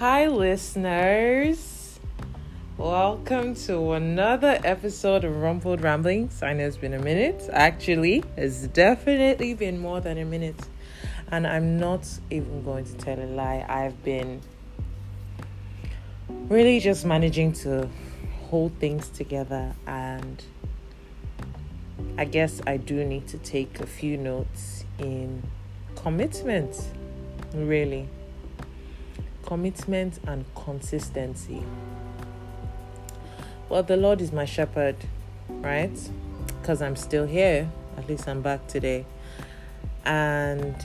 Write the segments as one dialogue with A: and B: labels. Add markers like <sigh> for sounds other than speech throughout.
A: Hi, listeners. Welcome to another episode of Rumpled Ramblings. I know it's been a minute. Actually, it's definitely been more than a minute. And I'm not even going to tell a lie. I've been really just managing to hold things together. And I guess I do need to take a few notes in commitment, really commitment and consistency. Well, the Lord is my shepherd, right? Because I'm still here. At least I'm back today. And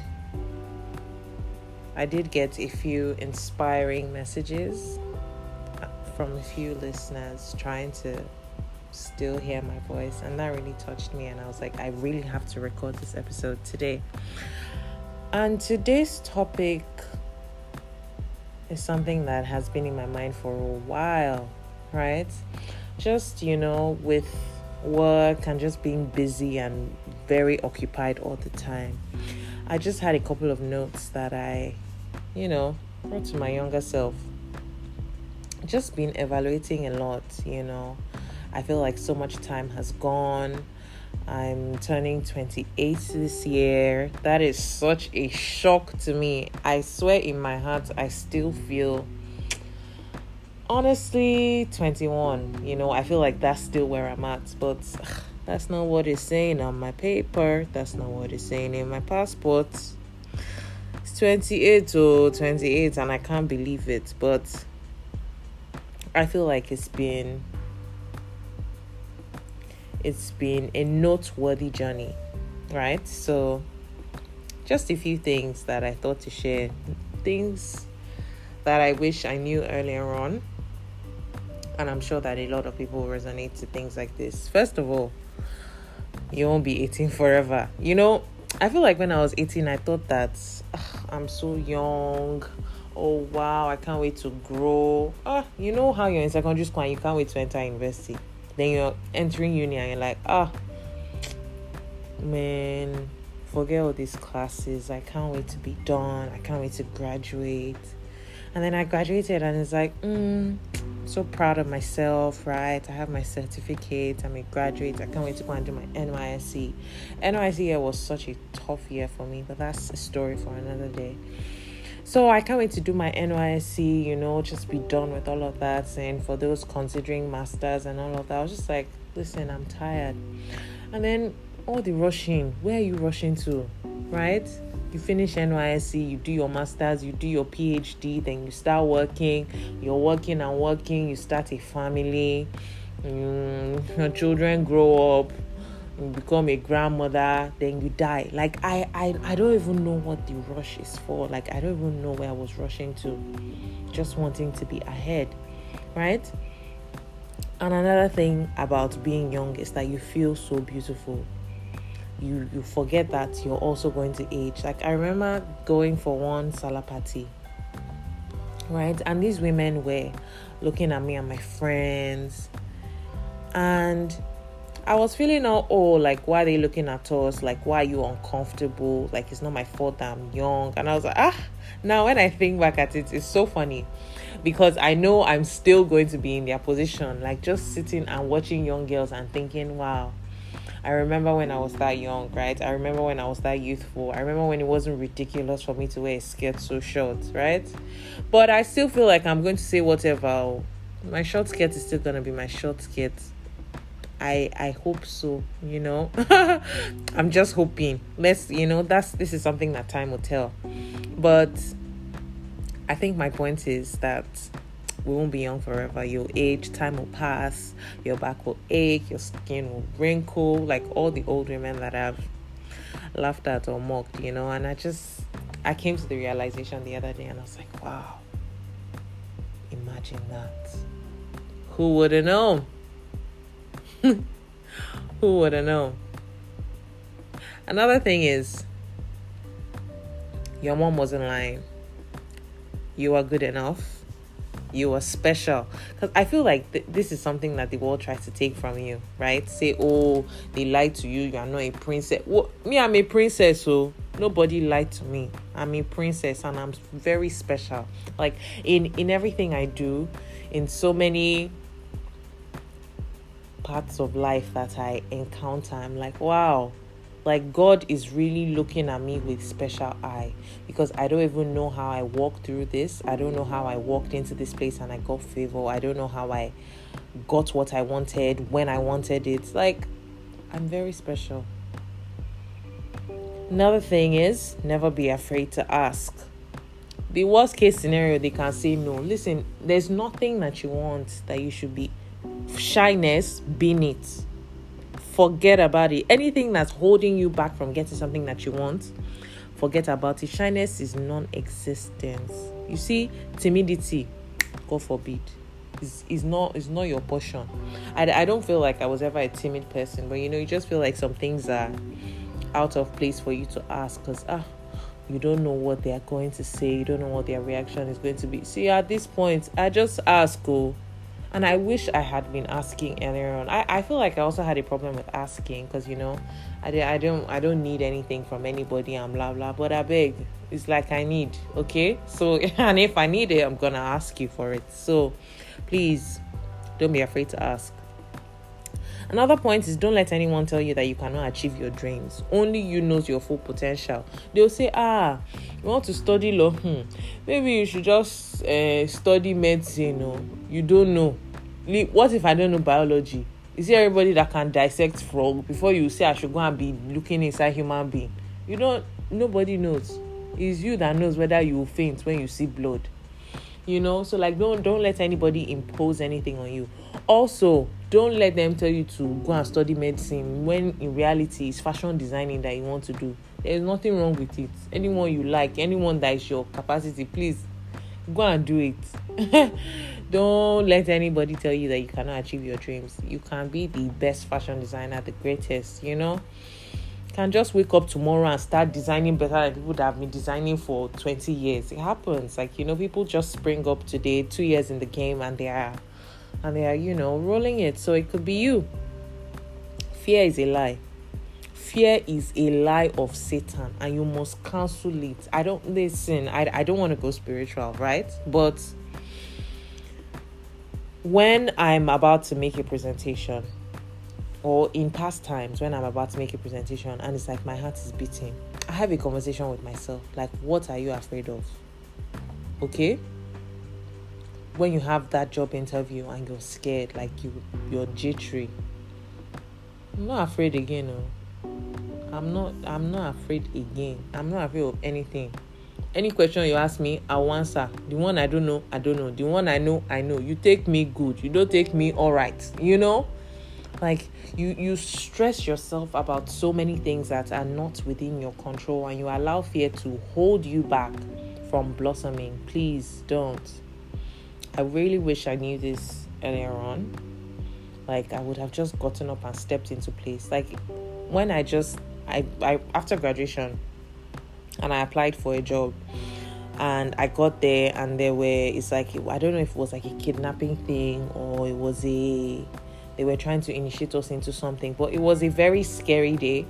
A: I did get a few inspiring messages from a few listeners trying to still hear my voice. And that really touched me. And I was like, I really have to record this episode today. And today's topic is something that has been in my mind for a while, right? Just, you know, with work and just being busy and very occupied all the time. I just had a couple of notes that I, you know, wrote to my younger self. Just been evaluating a lot, you know. I feel like so much time has gone I'm turning 28 this year. That is such a shock to me. I swear in my heart, I still feel honestly 21. You know, I feel like that's still where I'm at, but that's not what it's saying on my paper. That's not what it's saying in my passport. It's 28 to 28, and I can't believe it, but I feel like it's been it's been a noteworthy journey, right? So, just a few things that I thought to share, things that I wish I knew earlier on. And I'm sure that a lot of people resonate to things like this. First of all, you won't be 18 forever. You know, I feel like when I was 18, I thought that I'm so young. Oh wow, I can't wait to grow. Ah, you know how you're in secondary school and you can't wait to enter university then you're entering uni and you're like, ah, oh, man, forget all these classes. I can't wait to be done. I can't wait to graduate. And then I graduated and it's like, mm, so proud of myself, right? I have my certificate. I'm a graduate. I can't wait to go and do my NYSC. NYSC year was such a tough year for me, but that's a story for another day. So I can't wait to do my NYSC, you know, just be done with all of that. And for those considering masters and all of that, I was just like, listen, I'm tired. And then all the rushing, where are you rushing to? Right? You finish NYSC, you do your masters, you do your PhD, then you start working. You're working and working, you start a family. Mm, your children grow up you become a grandmother then you die. Like I, I i don't even know what the rush is for. Like i don't even know where i was rushing to. Just wanting to be ahead right? And another thing about being young is that you feel so beautiful. You you forget that you're also going to age. Like i remember going for one Sallah party right? And these women were looking at me and my friends. And I was feeling all, oh, like, why are they looking at us? Like, why are you uncomfortable? Like, it's not my fault that I'm young. And I was like, ah, now when I think back at it, it's so funny because I know I'm still going to be in their position. Like, just sitting and watching young girls and thinking, wow, I remember when I was that young, right? I remember when I was that youthful. I remember when it wasn't ridiculous for me to wear a skirt so short, right? But I still feel like I'm going to say whatever. My short skirt is still going to be my short skirt I I hope so, you know. <laughs> I'm just hoping. Let's, you know, that's this is something that time will tell. But I think my point is that we won't be young forever. Your age, time will pass, your back will ache, your skin will wrinkle, like all the old women that I've laughed at or mocked, you know. And I just I came to the realization the other day and I was like, wow, imagine that. Who would have known? <laughs> Who would have known? Another thing is, your mom wasn't lying. You are good enough. You are special. Because I feel like th- this is something that the world tries to take from you, right? Say, oh, they lied to you. You are not a princess. Well, me, I'm a princess, so nobody lied to me. I'm a princess and I'm very special. Like in in everything I do, in so many parts of life that I encounter, I'm like, wow, like God is really looking at me with special eye because I don't even know how I walked through this. I don't know how I walked into this place and I got favor. I don't know how I got what I wanted when I wanted it. Like I'm very special. Another thing is never be afraid to ask. The worst case scenario, they can say no. Listen, there's nothing that you want that you should be shyness, being it. Forget about it. Anything that's holding you back from getting something that you want, forget about it. Shyness is non existence. You see, timidity, God forbid, is, is not is not your portion. I, I don't feel like I was ever a timid person, but you know, you just feel like some things are out of place for you to ask because ah you don't know what they are going to say you don't know what their reaction is going to be see at this point i just ask oh and i wish i had been asking earlier on i, I feel like i also had a problem with asking because you know I, I don't i don't need anything from anybody I'm blah blah but i beg it's like i need okay so <laughs> and if i need it i'm gonna ask you for it so please don't be afraid to ask Another point is don't let anyone tell you that you cannot achieve your dreams. Only you knows your full potential. They'll say, ah, you want to study law? Hmm. Maybe you should just uh, study medicine. Or you don't know. What if I don't know biology? Is there everybody that can dissect frog before you say I should go and be looking inside human being? You don't. Nobody knows. It's you that knows whether you faint when you see blood. You know. So like, don't don't let anybody impose anything on you. Also, don't let them tell you to go and study medicine when in reality it's fashion designing that you want to do there's nothing wrong with it anyone you like anyone that is your capacity please go and do it <laughs> don't let anybody tell you that you cannot achieve your dreams you can be the best fashion designer the greatest you know you can just wake up tomorrow and start designing better than people that have been designing for 20 years it happens like you know people just spring up today two years in the game and they are and they are, you know, rolling it. So it could be you. Fear is a lie. Fear is a lie of Satan, and you must cancel it. I don't listen, I, I don't want to go spiritual, right? But when I'm about to make a presentation, or in past times when I'm about to make a presentation and it's like my heart is beating, I have a conversation with myself like, what are you afraid of? Okay? when you have that job interview and you're scared, like you you're jittery. I'm not afraid again, no. I'm not I'm not afraid again. I'm not afraid of anything. Any question you ask me, I'll answer. The one I don't know, I don't know. The one I know, I know. You take me good. You don't take me all right. You know? Like you you stress yourself about so many things that are not within your control and you allow fear to hold you back from blossoming. Please don't. I really wish I knew this earlier on. Like I would have just gotten up and stepped into place. Like when I just I, I after graduation and I applied for a job. And I got there and there were it's like I don't know if it was like a kidnapping thing or it was a they were trying to initiate us into something. But it was a very scary day.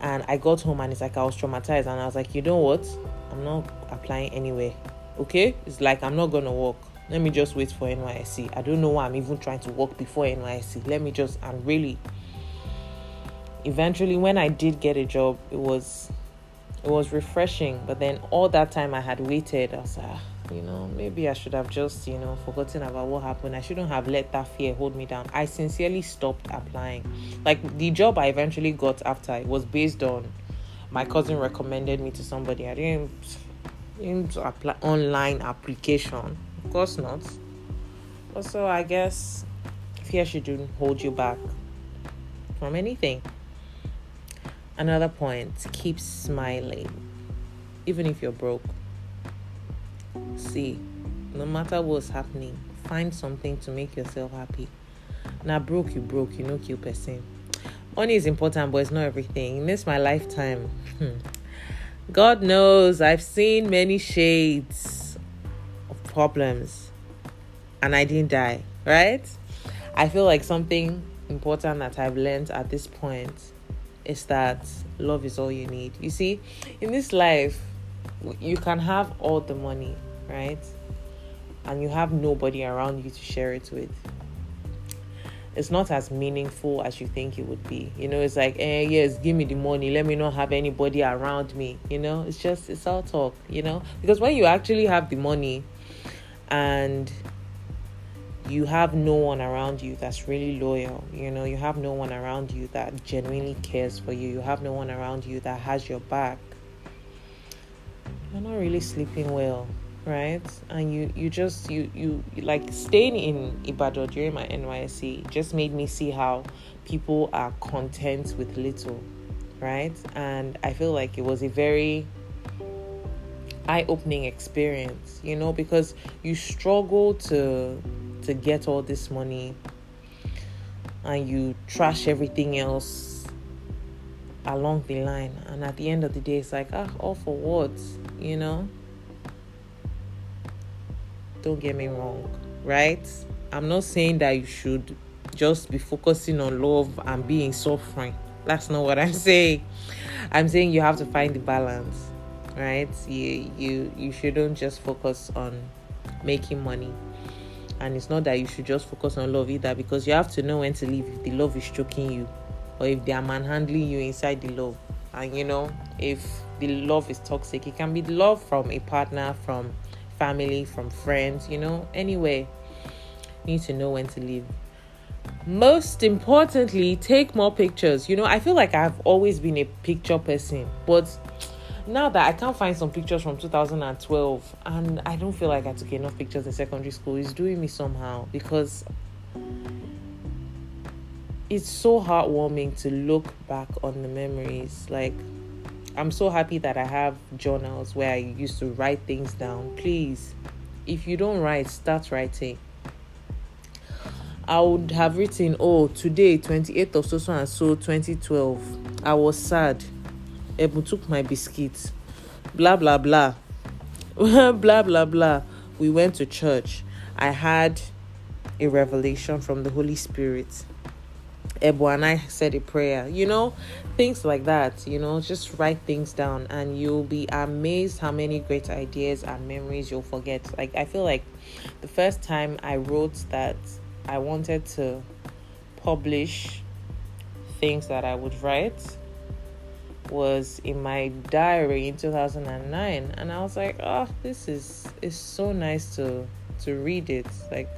A: And I got home and it's like I was traumatized. And I was like you know what? I'm not applying anywhere. Okay? It's like I'm not gonna work. Let me just wait for NYSC. I don't know why I'm even trying to work before NYSC. Let me just and really eventually when I did get a job, it was it was refreshing. But then all that time I had waited, I was like, ah, you know, maybe I should have just, you know, forgotten about what happened. I shouldn't have let that fear hold me down. I sincerely stopped applying. Like the job I eventually got after it was based on my cousin recommended me to somebody. I didn't didn't apply online application of course not. Also, I guess fear shouldn't hold you back from anything. Another point keep smiling, even if you're broke. See, no matter what's happening, find something to make yourself happy. Now, broke, you broke, you know, kill person. Money is important, but it's not everything. In this my lifetime, hmm, God knows I've seen many shades of problems and I didn't die, right? I feel like something important that I've learned at this point is that love is all you need. You see, in this life, you can have all the money, right? And you have nobody around you to share it with. It's not as meaningful as you think it would be. You know, it's like, eh, yes, give me the money. Let me not have anybody around me. You know, it's just, it's all talk, you know? Because when you actually have the money and you have no one around you that's really loyal. You know, you have no one around you that genuinely cares for you. You have no one around you that has your back. You're not really sleeping well, right? And you you just you you like staying in Ibadan during my NYSC just made me see how people are content with little, right? And I feel like it was a very eye-opening experience, you know, because you struggle to to get all this money and you trash everything else along the line. And at the end of the day it's like ah all for what you know? Don't get me wrong right? I'm not saying that you should just be focusing on love and being suffering. That's not what i'm <laughs> saying. I'm saying you have to find the balance right? You you you shouldn't just focus on making money and it's not that you should just focus on love either because you have to know when to leave if the love is choking you or if they are manhandling you inside the love. And you know if the love is toxic it can be love from a partner from family from friends you know anyway you need to know when to leave. Most importantly take more pictures. You know i feel like i've always been a picture person but now that I can't find some pictures from 2012 and I don't feel like I took enough pictures in secondary school, it's doing me somehow because it's so heartwarming to look back on the memories. Like, I'm so happy that I have journals where I used to write things down. Please, if you don't write, start writing. I would have written, oh, today, 28th of so so and so, 2012. I was sad Ebu took my biscuits. Blah, blah, blah. <laughs> blah, blah, blah. We went to church. I had a revelation from the Holy Spirit. Ebu and I said a prayer, you know, things like that, you know, just write things down and you'll be amazed how many great ideas and memories you'll forget. Like, I feel like the first time I wrote that I wanted to publish things that I would write, was in my diary in 2009 and i was like oh this is is so nice to to read it. Like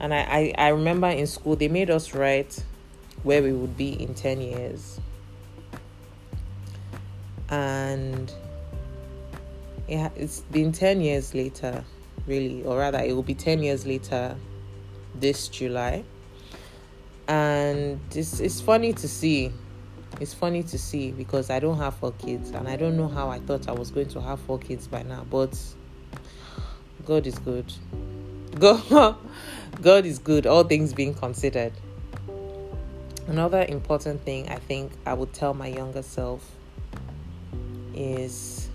A: and I, I i remember in school they made us write where we would be in 10 years. And yeah it's been 10 years later really or rather it will be 10 years later this july. And it's, it's funny to see it's funny to see because I don't have four kids and I don't know how I thought I was going to have four kids by now, but God is good. God, <laughs> God is good, all things being considered. Another important thing I think I would tell my younger self is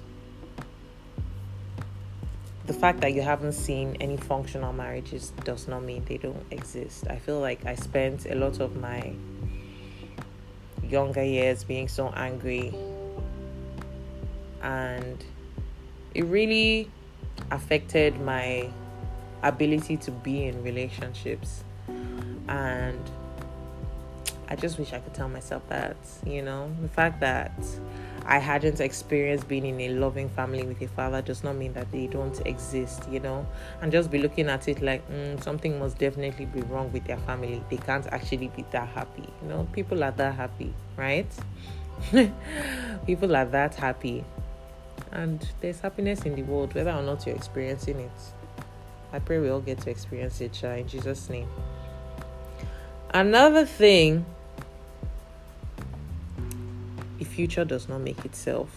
A: the fact that you haven't seen any functional marriages does not mean they don't exist. I feel like I spent a lot of my younger years being so angry. And it really affected my ability to be in relationships. And I just wish I could tell myself that, you know, the fact that I hadn't experienced being in a loving family with a father does not mean that they don't exist, you know, and just be looking at it like mm, something must definitely be wrong with their family. They can't actually be that happy, you know, people are that happy, right? <laughs> people are that happy, and there's happiness in the world, whether or not you're experiencing it. I pray we all get to experience it, child, in Jesus' name. Another thing future does not make itself.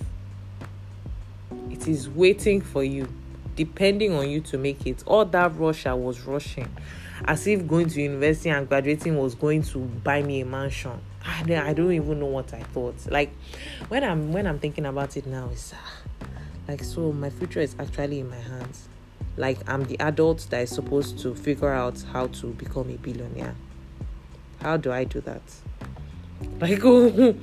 A: It is waiting for you, depending on you to make it. All that rush I was rushing, as if going to university and graduating was going to buy me a mansion. I don't even know what I thought. Like when I'm when I'm thinking about it now, it's uh, like so my future is actually in my hands. Like I'm the adult that is supposed to figure out how to become a billionaire. How do I do that? Like, <laughs> oh,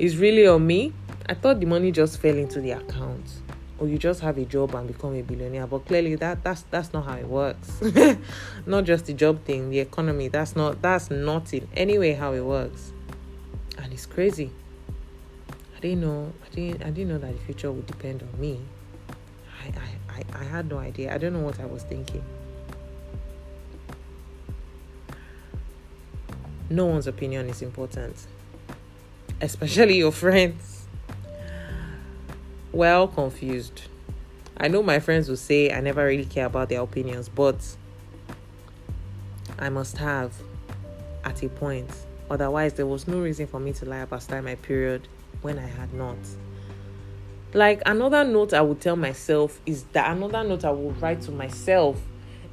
A: is really on me. I thought the money just fell into the account. Or you just have a job and become a billionaire. But clearly that that's that's not how it works. <laughs> not just the job thing, the economy, that's not that's not in any way how it works. And it's crazy. I didn't know I didn't I didn't know that the future would depend on me. I, I, I, I had no idea. I don't know what I was thinking. No one's opinion is important, especially your friends. Well, confused. I know my friends will say I never really care about their opinions, but I must have at a point. Otherwise, there was no reason for me to lie about starting my period when I had not. Like another note I would tell myself is that another note I would write to myself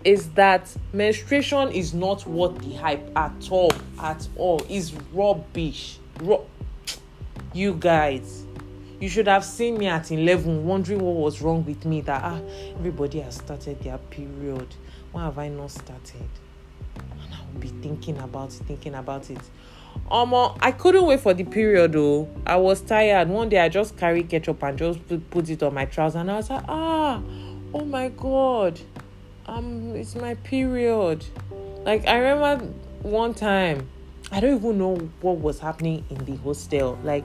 A: is that menstruation is not worth the hype at all, at all. Is rubbish. Ru- you guys, you should have seen me at 11 wondering what was wrong with me. That ah, everybody has started their period. Why have I not started? And I will be thinking about it, thinking about it. Um, I couldn't wait for the period though. I was tired. One day I just carried ketchup and just put, put it on my trousers, and I was like, ah, oh my god, um, it's my period. Like I remember one time, I don't even know what was happening in the hostel. Like,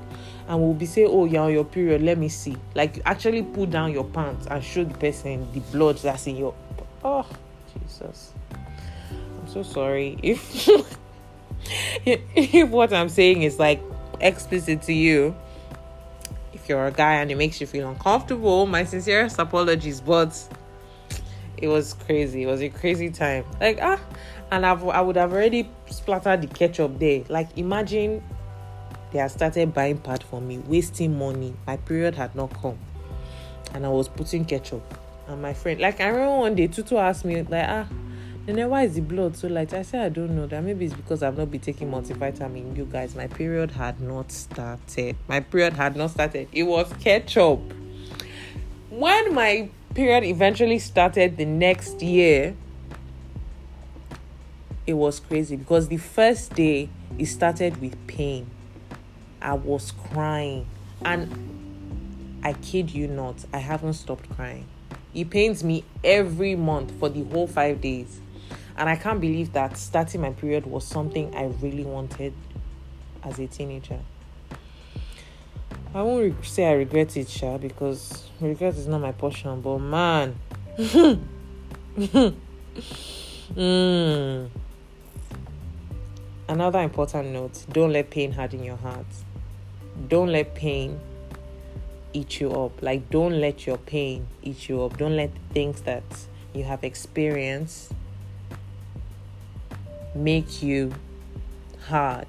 A: and we'll be saying, oh, you're on your period. Let me see. Like, you actually pull down your pants and show the person the blood that's in your. Oh, Jesus. I'm so sorry if <laughs> if what I'm saying is like explicit to you, if you're a guy and it makes you feel uncomfortable, my sincerest apologies, but it was crazy. It was a crazy time. Like, ah, and I've, I would have already splattered the ketchup there. Like, imagine they had started buying pad for me, wasting money. My period had not come, and I was putting ketchup. And my friend, like, I remember one day, Tutu asked me, like, ah, then why is the blood so light? I said I don't know. That maybe it's because I've not been taking multivitamin. You guys, my period had not started. My period had not started. It was ketchup. When my period eventually started the next year, it was crazy because the first day it started with pain. I was crying. And I kid you not, I haven't stopped crying. It pains me every month for the whole five days. And I can't believe that starting my period was something I really wanted as a teenager. I won't say I regret it, Sha, because regret is not my portion, but man. <laughs> mm. Another important note don't let pain harden your heart. Don't let pain eat you up. Like, don't let your pain eat you up. Don't let things that you have experienced make you hard.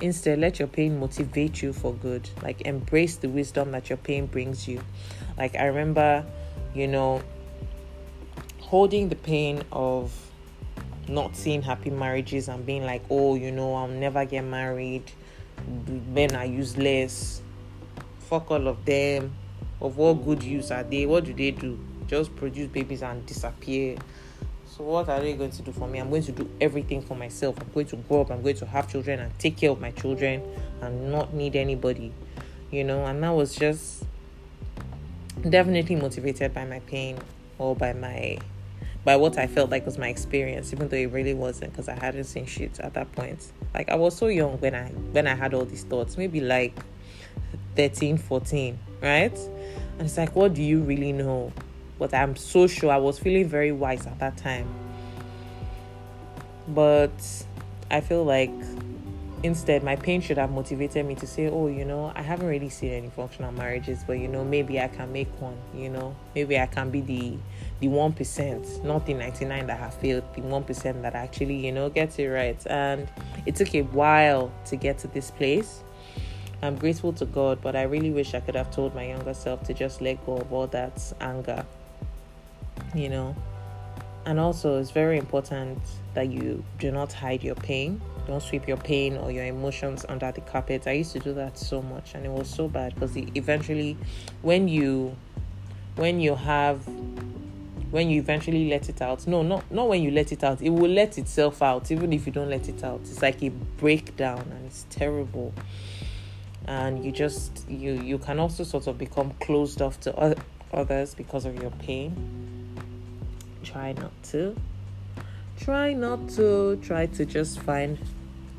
A: Instead, let your pain motivate you for good. Like, embrace the wisdom that your pain brings you. Like, I remember, you know, holding the pain of not seeing happy marriages and being like, oh, you know, I'll never get married. Men are useless. Fuck all of them. Of what good use are they? What do they do? Just produce babies and disappear. So what are they going to do for me? I'm going to do everything for myself. I'm going to grow up. I'm going to have children and take care of my children and not need anybody. You know, and that was just definitely motivated by my pain or by my by what I felt like was my experience, even though it really wasn't because I hadn't seen shit at that point. Like I was so young when I when I had all these thoughts, maybe like 13, 14, right? And it's like, what do you really know? But I'm so sure I was feeling very wise at that time. But I feel like instead my pain should have motivated me to say, oh, you know, I haven't really seen any functional marriages, but you know, maybe I can make one, you know, maybe I can be the the one percent, not the ninety nine that have failed, the one percent that actually, you know, gets it right. And it took a while to get to this place. I'm grateful to God, but I really wish I could have told my younger self to just let go of all that anger you know. And also, it's very important that you do not hide your pain. Don't sweep your pain or your emotions under the carpet. I used to do that so much, and it was so bad because eventually, when you, when you have, when you eventually let it out, no, not not when you let it out, it will let itself out even if you don't let it out. It's like a breakdown, and it's terrible. and you just you you can also sort of become closed off to others because of your pain try not to. Try not to. Try to just find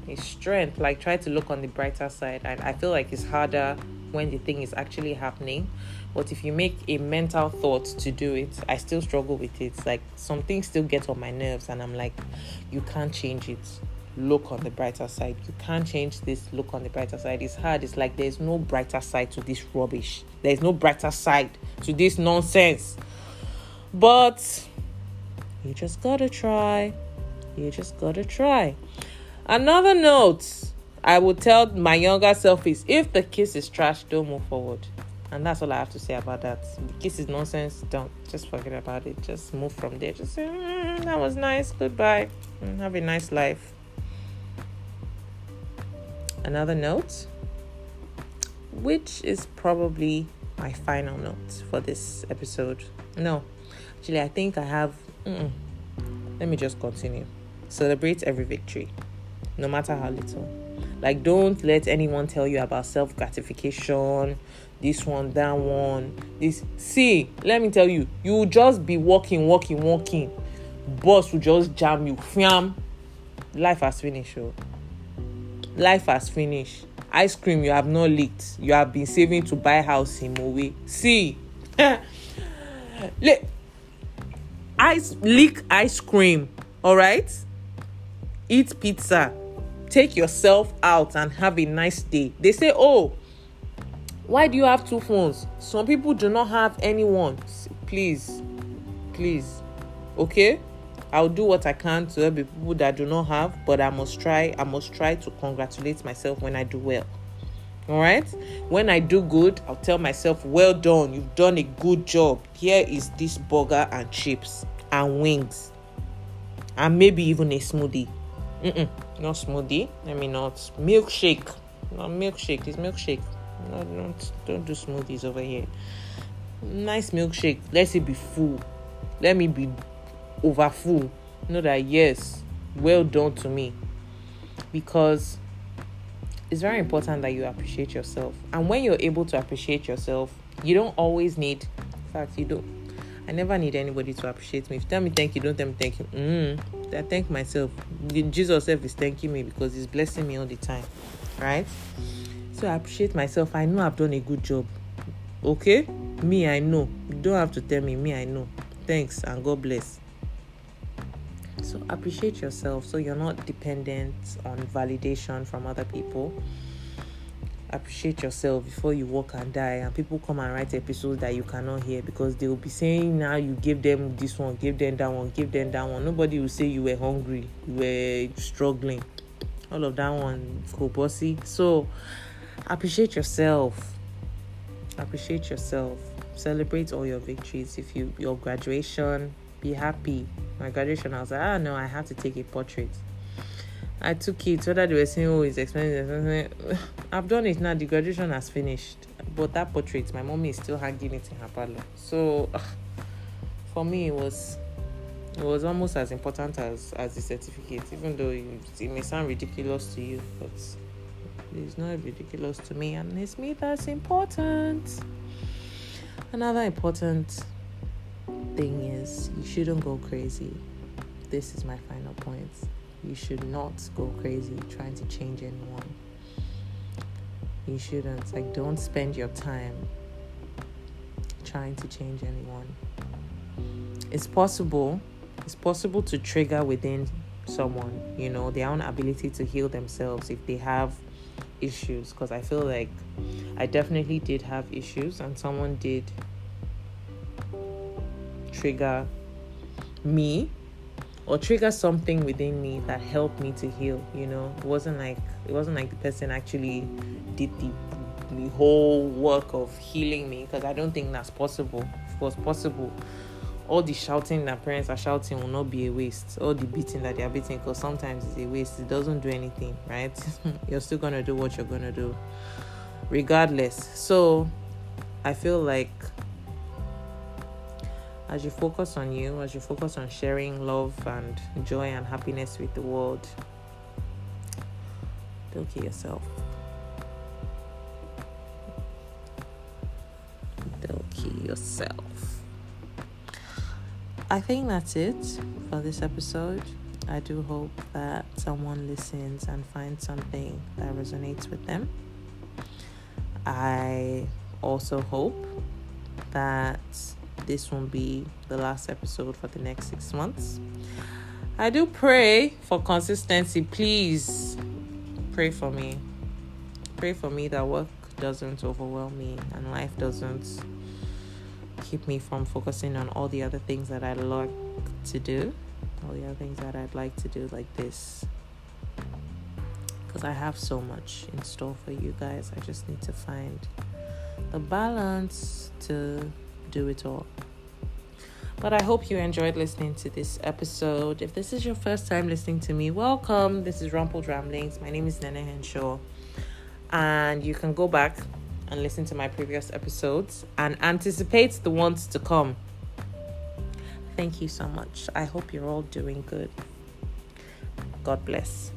A: a strength. Like try to look on the brighter side. And i feel like it's harder when the thing is actually happening. But if you make a mental thought to do it i still struggle with it. Like some things still get on my nerves and i'm like you can't change it. Look on the brighter side. You can't change this. Look on the brighter side. It's hard. It's like there's no brighter side to this rubbish. There's no brighter side to this nonsense. But you just gotta try you just gotta try another note I would tell my younger self is if the kiss is trash, don't move forward. And that's all I have to say about that. The kiss is nonsense. Don't just forget about it. Just move from there. Just say, mm, that was nice. Goodbye. Mm, have a nice life. Another note, which is probably my final note for this episode. No, actually, I think I have. Mm-mm. Let me just continue. Celebrate every victory, no matter how little. Like, don't let anyone tell you about self gratification, this one, that one. This, see, let me tell you, you will just be walking, walking, walking. Boss will just jam you. Fiam. Life has finished. Oh. Life has finished. Ice cream you have not leaked. You have been saving to buy house in Mowe. See, <laughs> Le- ice leak ice cream. All right. Eat pizza take yourself out and have a nice day. They say, Oh, why do you have two phones? Some people do not have anyone. Please, please, okay? I'll do what I can to help people that do not have, but I must try. I must try to congratulate myself when I do well. All right. When I do good, I'll tell myself, "Well done. You've done a good job. Here is this burger and chips and wings, and maybe even a smoothie." Mm-mm, no smoothie. Let me not milkshake. No milkshake. It's milkshake. No, don't don't do smoothies over here. Nice milkshake. Let it be full. Let me be over full. Know that yes, well done to me. Because it's very important that you appreciate yourself. And when you're able to appreciate yourself, you don't always need in fact you don't I never need anybody to appreciate me. If you tell me thank you, don't tell me thank you. Mm, I thank myself. Jesus self is thanking me because He's blessing me all the time, right? So I appreciate myself. I know I've done a good job. Okay, me I know. You don't have to tell me. Me I know. Thanks and God bless. So appreciate yourself. So you're not dependent on validation from other people. Appreciate yourself before you walk and die. And people come and write episodes that you cannot hear because they will be saying now you give them this one give them that one give them that one. Nobody will say you were hungry you were struggling. All of that one bossy. So appreciate yourself. Appreciate yourself. Celebrate all your victories if you your graduation be happy my graduation i was like ah no i have to take a portrait I took it, whether they were saying, oh, it's expensive. I've done it now, the graduation has finished. But that portrait, my mommy is still hanging it in her parlor. So for me, it was it was almost as important as, as the certificate, even though it, it may sound ridiculous to you, but it's not ridiculous to me, and it's me that's important. Another important thing is you shouldn't go crazy. This is my final point you should not go crazy trying to change anyone. You shouldn't. Like, don't spend your time trying to change anyone. It's possible. It's possible to trigger within someone, you know, their own ability to heal themselves if they have issues. Because I feel like I definitely did have issues, and someone did trigger me or trigger something within me that helped me to heal you know? It wasn't like it wasn't like the person actually did the the whole work of healing me because i don't think that's possible. It was possible. All the shouting that parents are shouting will not be a waste. All the beating that they are beating because sometimes it's a waste. It doesn't do anything right? <laughs> You're still gonna do what you're gonna do regardless. So i feel like as you focus on you, as you focus on sharing love and joy and happiness with the world, don't kill yourself. Don't kill yourself. I think that's it for this episode. I do hope that someone listens and finds something that resonates with them. I also hope that this won't be the last episode for the next six months. I do pray for consistency. Please pray for me. Pray for me that work doesn't overwhelm me and life doesn't keep me from focusing on all the other things that I like to do, all the other things that I'd like to do, like this. Because I have so much in store for you guys. I just need to find the balance to do it all. But I hope you enjoyed listening to this episode. If this is your first time listening to me, welcome. This is Rumpled Ramblings. My name is Nene Henshaw. And you can go back and listen to my previous episodes and anticipate the ones to come. Thank you so much. I hope you're all doing good. God bless.